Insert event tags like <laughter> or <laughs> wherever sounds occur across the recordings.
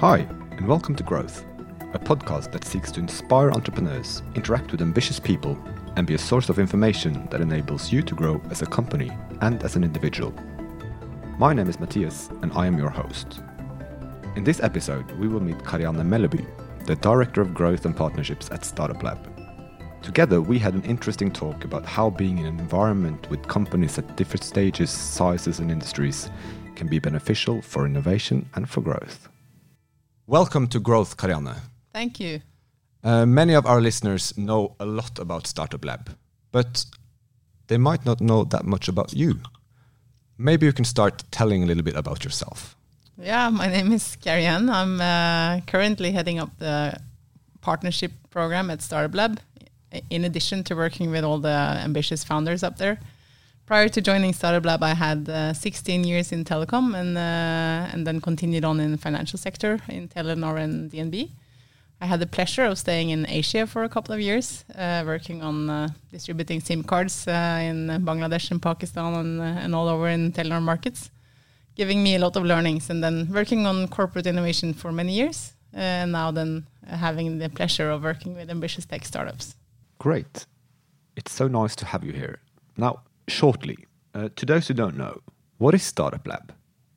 Hi, and welcome to Growth, a podcast that seeks to inspire entrepreneurs, interact with ambitious people, and be a source of information that enables you to grow as a company and as an individual. My name is Matthias, and I am your host. In this episode, we will meet Karianne Melleby, the Director of Growth and Partnerships at Startup Lab. Together, we had an interesting talk about how being in an environment with companies at different stages, sizes, and industries can be beneficial for innovation and for growth. Welcome to Growth, Karianne. Thank you. Uh, many of our listeners know a lot about Startup Lab, but they might not know that much about you. Maybe you can start telling a little bit about yourself. Yeah, my name is Karianne. I'm uh, currently heading up the partnership program at Startup Lab, in addition to working with all the ambitious founders up there prior to joining Startup Lab, I had uh, 16 years in telecom and uh, and then continued on in the financial sector in Telenor and DNB. I had the pleasure of staying in Asia for a couple of years, uh, working on uh, distributing SIM cards uh, in Bangladesh and Pakistan and, uh, and all over in Telenor markets, giving me a lot of learnings. And then working on corporate innovation for many years, and now then having the pleasure of working with ambitious tech startups. Great. It's so nice to have you here. Now, shortly, uh, to those who don't know, what is Startup Lab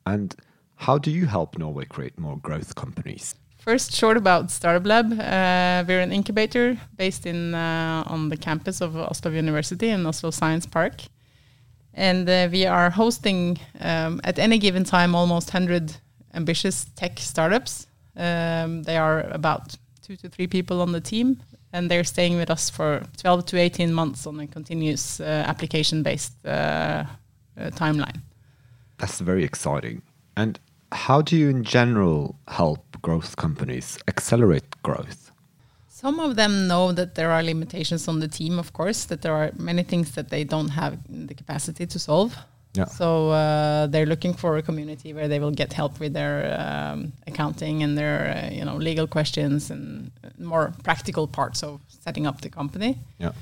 and how do you help Norway create more growth companies? First, short about Startup Lab. Uh, we're an incubator based in uh, on the campus of Oslo University in Oslo Science Park, and uh, we are hosting um, at any given time almost 100 ambitious tech startups. Um, they are about two to three people on the team, and they're staying with us for 12 to 18 months on a continuous uh, application based uh, uh, timeline. That's very exciting. And how do you, in general, help growth companies accelerate growth? Some of them know that there are limitations on the team, of course, that there are many things that they don't have the capacity to solve. Yeah. So uh, they're looking for a community where they will get help with their um, accounting and their uh, you know legal questions and more practical parts of setting up the company. Yeah.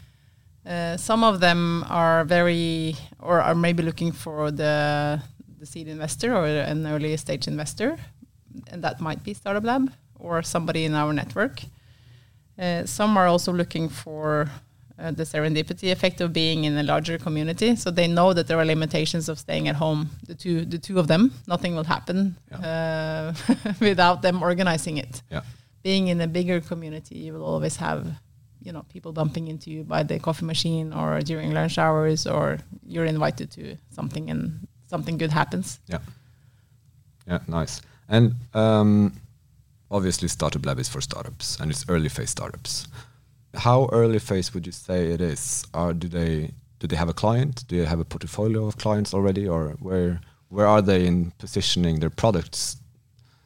Uh, some of them are very or are maybe looking for the the seed investor or an early stage investor, and that might be Startup Lab or somebody in our network. Uh, some are also looking for uh, the serendipity effect of being in a larger community. So they know that there are limitations of staying at home. The two, the two of them, nothing will happen yeah. uh, <laughs> without them organizing it. Yeah. Being in a bigger community, you will always have, you know, people bumping into you by the coffee machine or during lunch hours, or you're invited to something and something good happens. Yeah. Yeah. Nice. And um, obviously, Startup Lab is for startups, and it's early phase startups how early phase would you say it is? Or do they do they have a client? Do they have a portfolio of clients already, or where where are they in positioning their products?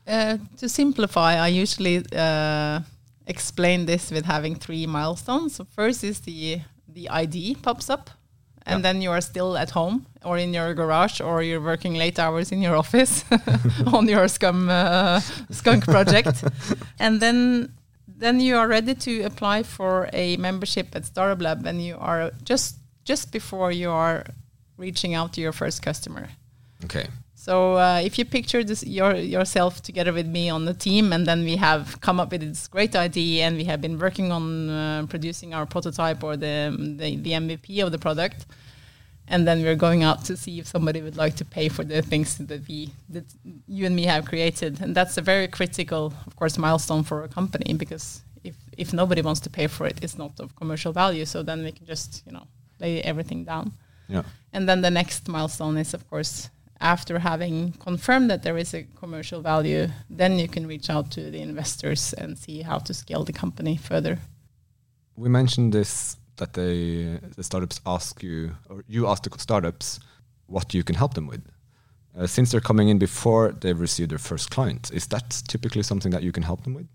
Uh, to simplify, I usually uh, explain this with having three milestones. So first is the the ID pops up, and yeah. then you are still at home or in your garage or you're working late hours in your <laughs> office <laughs> on your scum uh, skunk project, <laughs> and then then you are ready to apply for a membership at Startup Lab, and you are just just before you are reaching out to your first customer. Okay. So uh, if you picture this your, yourself together with me on the team, and then we have come up with this great idea, and we have been working on uh, producing our prototype or the, the, the MVP of the product, and then we're going out to see if somebody would like to pay for the things that we that you and me have created. And that's a very critical of course milestone for a company because if if nobody wants to pay for it it's not of commercial value. So then we can just you know lay everything down. Yeah. And then the next milestone is of course after having confirmed that there is a commercial value then you can reach out to the investors and see how to scale the company further. We mentioned this that they the startups ask you or you ask the startups what you can help them with uh, since they're coming in before they've received their first client is that typically something that you can help them with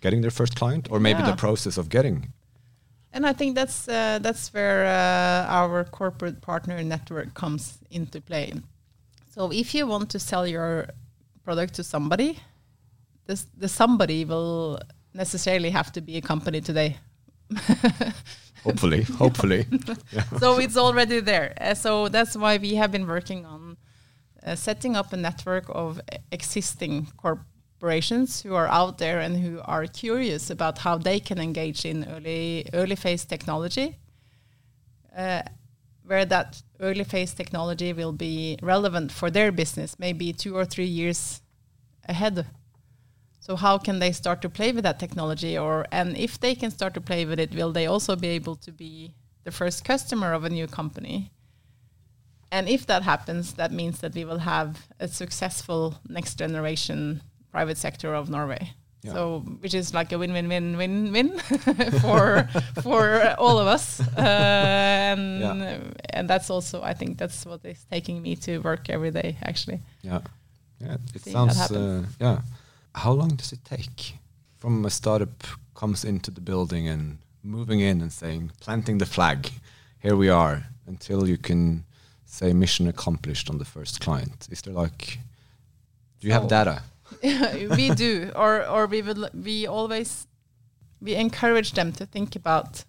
getting their first client or maybe yeah. the process of getting and I think that's uh, that's where uh, our corporate partner network comes into play. So if you want to sell your product to somebody, this the somebody will necessarily have to be a company today. <laughs> hopefully, hopefully. <laughs> So it's already there. Uh, so that's why we have been working on uh, setting up a network of existing corporations who are out there and who are curious about how they can engage in early early phase technology, uh, where that early phase technology will be relevant for their business, maybe two or three years ahead. So how can they start to play with that technology, or and if they can start to play with it, will they also be able to be the first customer of a new company? And if that happens, that means that we will have a successful next generation private sector of Norway. Yeah. So, which is like a win-win-win-win-win <laughs> for for all of us, uh, and Yeah. and that's also I think that's what is taking me to work every day. Actually, Yeah, yeah. It Seeing sounds. Uh, yeah. How long does it take from a startup comes into the building and moving in and saying, planting the flag, here we are, until you can say mission accomplished on the first client? Is there like, do you have So- data? <laughs> we do, or or we would we always we encourage them to think about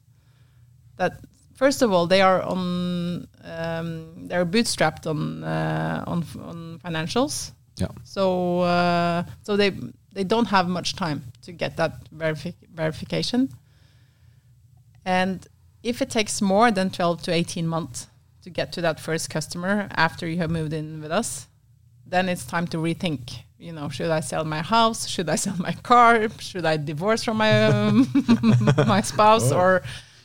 that. First of all, they are on um, they're bootstrapped on uh, on on financials. Yeah. So uh, so they they don't have much time to get that verifi- verification. And if it takes more than 12 to 18 months to get to that first customer after you have moved in with us, then it's time to rethink. You know, should I sell my house? Should I sell my car? Should I divorce from my um, <laughs> my spouse? Or,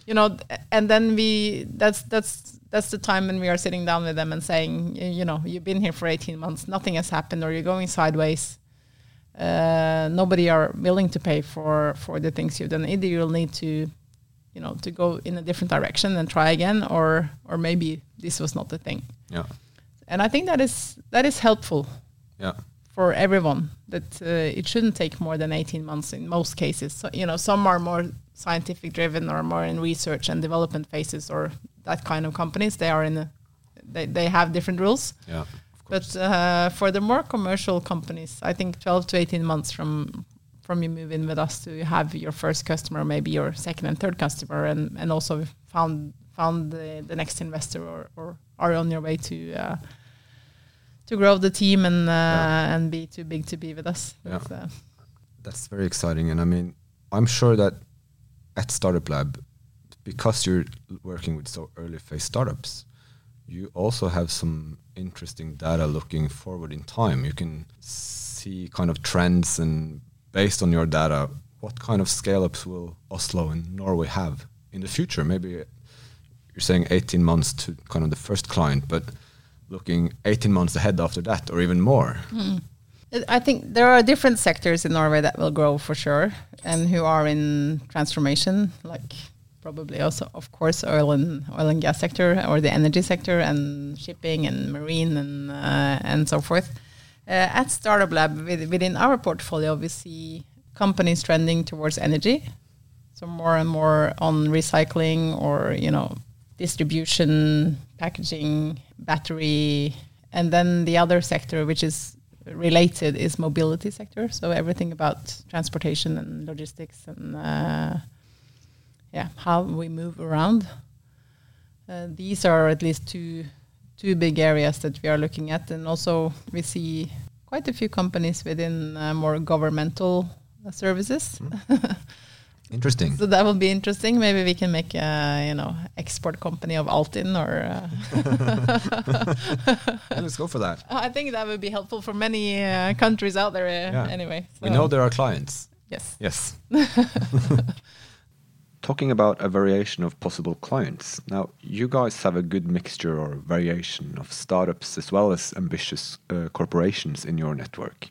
you know, and then we that's that's that's the time when we are sitting down with them and saying, you know, you've been here for 18 months, nothing has happened, or you're going sideways. Uh, nobody are willing to pay for for the things you've done. Either you'll need to, you know, to go in a different direction and try again, or or maybe this was not the thing. Yeah. And I think that is that is helpful Yeah. for everyone. That uh, it shouldn't take more than 18 months in most cases. So, you know, some are more scientific driven or more in research and development phases or that kind of companies. They are in a they, they have different rules. Yeah. But uh, for the more commercial companies, I think 12 to 18 months from from you move in with us to have your first customer, maybe your second and third customer, and, and also found found the, the next investor or, or are on your way to uh, to grow the team and uh, Yeah. and be too big to be with us. Yeah. That's, uh, That's very exciting. And I mean, I'm sure that at Startup Lab, because you're working with so early phase startups, you also have some interesting data looking forward in time. You can see kind of trends and based on your data, what kind of scale ups will Oslo and Norway have in the future? Maybe you're saying 18 months to kind of the first client, but looking 18 months ahead after that or even more. It- I think there are different sectors in Norway that will grow for sure, and who are in transformation, like probably also, of course, oil and oil and gas sector or the energy sector, and shipping and marine and uh, and so forth. Uh, at Startup Lab, with, within our portfolio, we see companies trending towards energy, so more and more on recycling or you know distribution, packaging, battery, and then the other sector, which is related, is mobility sector. So everything about transportation and logistics and uh, yeah, how we move around. Uh, these are at least two two big areas that we are looking at, and also we see quite a few companies within uh, more governmental uh, services. <laughs> Interesting. So that will be interesting. Maybe we can make a you know export company of Altinn, or uh, <laughs> Yeah, let's go for that. <laughs> I think that would be helpful for many uh, countries out there. Uh, Yeah. Anyway, We know there are clients. Yes. Yes. <laughs> Talking about a variation of possible clients. Now, you guys have a good mixture or variation of startups as well as ambitious uh, corporations in your network.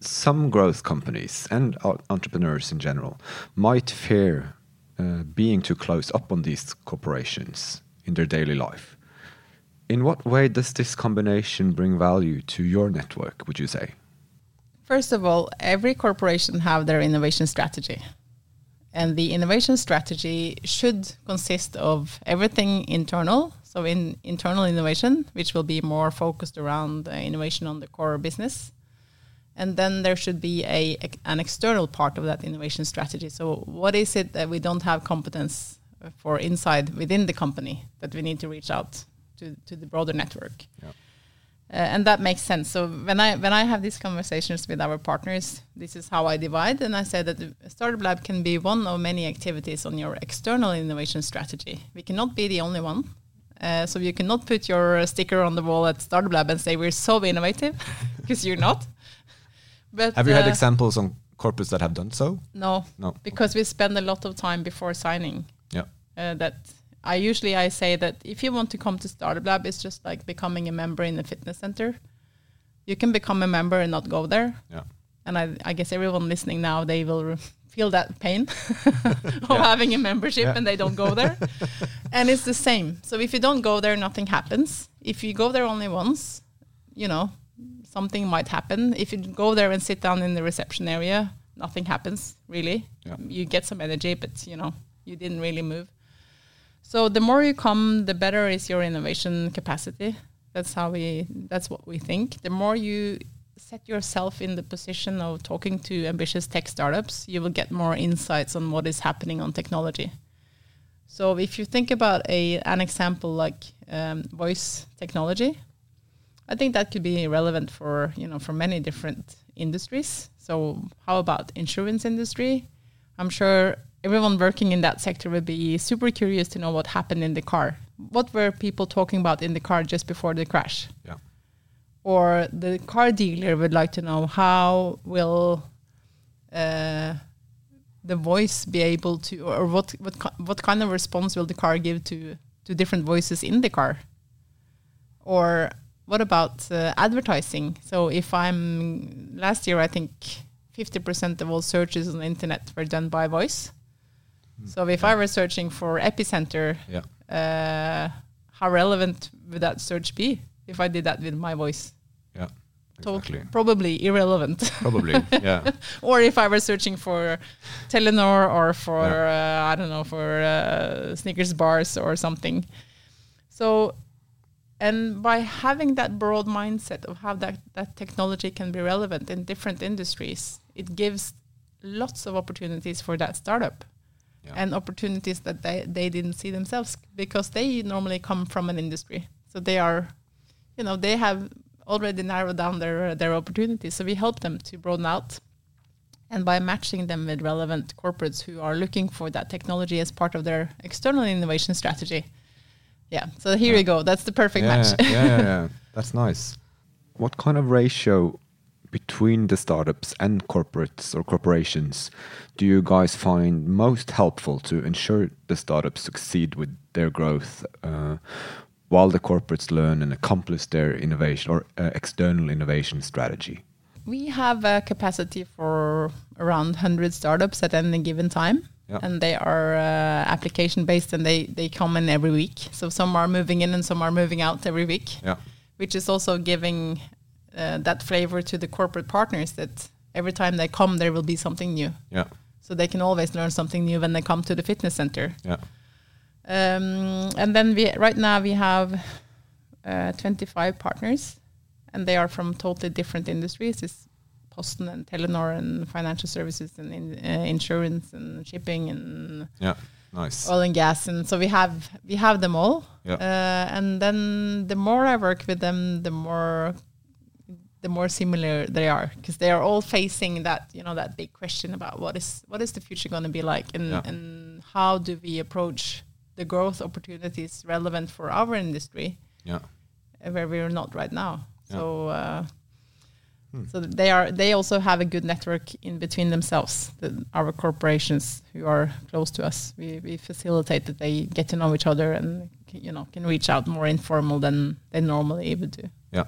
Some growth companies and entrepreneurs in general might fear uh, being too close up on these corporations in their daily life. In what way does this combination bring value to your network, would you say? First of all, every corporation have their innovation strategy. And the innovation strategy should consist of everything internal, so in internal innovation, which will be more focused around uh, innovation on the core business. And then there should be a, an external part of that innovation strategy. So what is it that we don't have competence for inside within the company that we need to reach out to, to the broader network? Yeah. Uh, and that makes sense. So when I when I have these conversations with our partners, this is how I divide, and I say that the startup lab can be one of many activities on your external innovation strategy. We cannot be the only one. Uh, so you cannot put your sticker on the wall at startup lab and say we're so innovative, <laughs> because you're not. But have you had uh, examples on corporates that have done so? No, no, because we spend a lot of time before signing. Yeah, uh, that I usually I say that if you want to come to Startup Lab, it's just like becoming a member in a fitness center. You can become a member and not go there. Yeah. And I, I guess everyone listening now they will feel that pain <laughs> of yeah. having a membership yeah. and they don't go there. <laughs> and it's the same. So if you don't go there, nothing happens. If you go there only once, you know, something might happen. If you go there and sit down in the reception area, nothing happens really. Yeah. You get some energy, but you know, you didn't really move. So the more you come, the better is your innovation capacity. That's how we. That's what we think. The more you set yourself in the position of talking to ambitious tech startups, you will get more insights on what is happening on technology. So if you think about a an example like um, voice technology, I think that could be relevant for you know for many different industries. So how about insurance industry? I'm sure everyone working in that sector would be super curious to know what happened in the car. What were people talking about in the car just before the crash? Yeah. Or the car dealer would like to know how will uh, the voice be able to, or what what what kind of response will the car give to to different voices in the car? Or what about uh, advertising? So if I'm last year, I think 50% of all searches on the internet were done by voice. So if I were searching for epicenter, yeah. uh, how relevant would that search be if I did that with my voice? Yeah. Exactly. probably irrelevant. Probably, yeah. <laughs> or if I were searching for Telenor or for yeah. uh, I don't know for uh, Snickers bars or something. So, and by having that broad mindset of how that that technology can be relevant in different industries, it gives lots of opportunities for that startup yeah. and opportunities that they, they didn't see themselves because they normally come from an industry. So they are, you know, they have already narrowed down their their opportunities. So we help them to broaden out. And by matching them with relevant corporates who are looking for that technology as part of their external innovation strategy. Yeah. So here we go. That's the perfect yeah, match. yeah, yeah, yeah. <laughs> That's nice. What kind of ratio between the startups and corporates or corporations do you guys find most helpful to ensure the startups succeed with their growth uh, while the corporates learn and accomplish their innovation or uh, external innovation strategy? We have a capacity for around 100 startups at any given time. And they are uh, application based and they, they come in every week. So some are moving in and some are moving out every week. Yeah. Which is also giving uh, that flavor to the corporate partners that every time they come there will be something new yeah so they can always learn something new when they come to the fitness center yeah um, and then we right now we have uh, 25 partners and they are from totally different industries it's Posten and Telenor and financial services and in, uh, insurance and shipping and yeah nice oil and gas and so we have we have them all yeah. Uh, and then the more I work with them the more the more similar they are because they are all facing that you know that big question about what is what is the future going to be like and yeah. and how do we approach the growth opportunities relevant for our industry yeah where we're not right now yeah. so uh, hmm. so they are they also have a good network in between themselves the, our corporations who are close to us. We, we facilitate that they get to know each other and you know can reach out more informal than they normally would do. Yeah.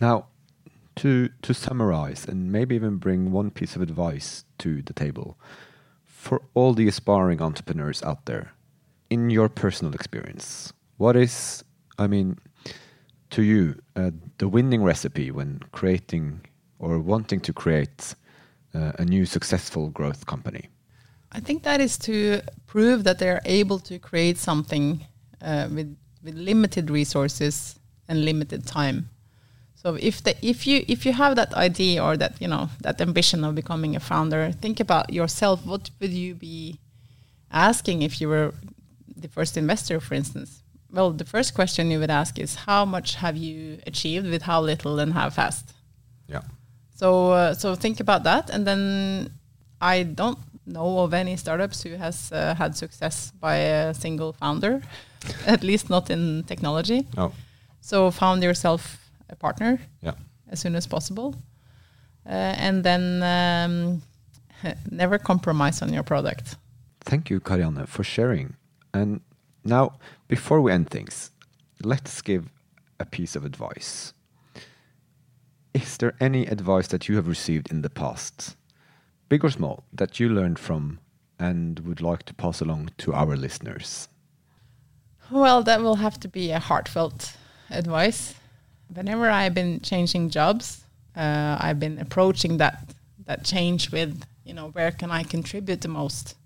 Now to to summarize and maybe even bring one piece of advice to the table for all the aspiring entrepreneurs out there in your personal experience what is i mean to you uh, the winning recipe when creating or wanting to create uh, a new successful growth company i think that is to prove that they're able to create something uh, with with limited resources and limited time so if the, if you if you have that idea or that you know that ambition of becoming a founder, think about yourself. What would you be asking if you were the first investor, for instance? Well, the first question you would ask is how much have you achieved with how little and how fast? Yeah. So, uh, so think about that, and then I don't know of any startups who has uh, had success by a single founder, <laughs> at least not in technology. Oh. So, found yourself a partner Yeah. as soon as possible, uh, and then um, <laughs> never compromise on your product. Thank you, Karianne, for sharing. And now, before we end things, let's give a piece of advice. Is there any advice that you have received in the past, big or small, that you learned from and would like to pass along to our listeners? Well, that will have to be a heartfelt advice. Whenever I've been changing jobs, uh, I've been approaching that that change with, you know, where can I contribute the most,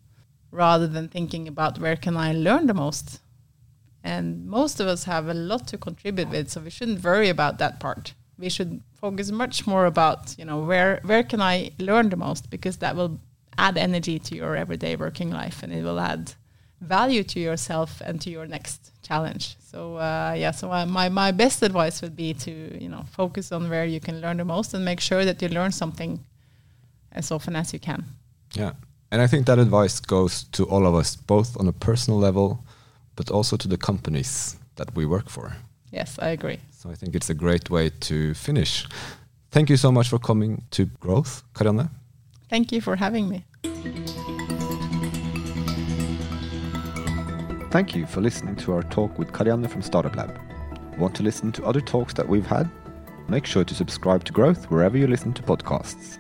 rather than thinking about where can I learn the most. And most of us have a lot to contribute with, so we shouldn't worry about that part. We should focus much more about, you know, where where can I learn the most, because that will add energy to your everyday working life, and it will add value to yourself and to your next challenge. So uh, yeah, so uh, my my best advice would be to you know focus on where you can learn the most and make sure that you learn something as often as you can. Yeah. And I think that advice goes to all of us, both on a personal level, but also to the companies that we work for. Yes, I agree. So I think it's a great way to finish. Thank you so much for coming to Growth, Karianne. Thank you for having me. Thank you for listening to our talk with Karianne from Startup Lab. Want to listen to other talks that we've had? Make sure to subscribe to Growth wherever you listen to podcasts.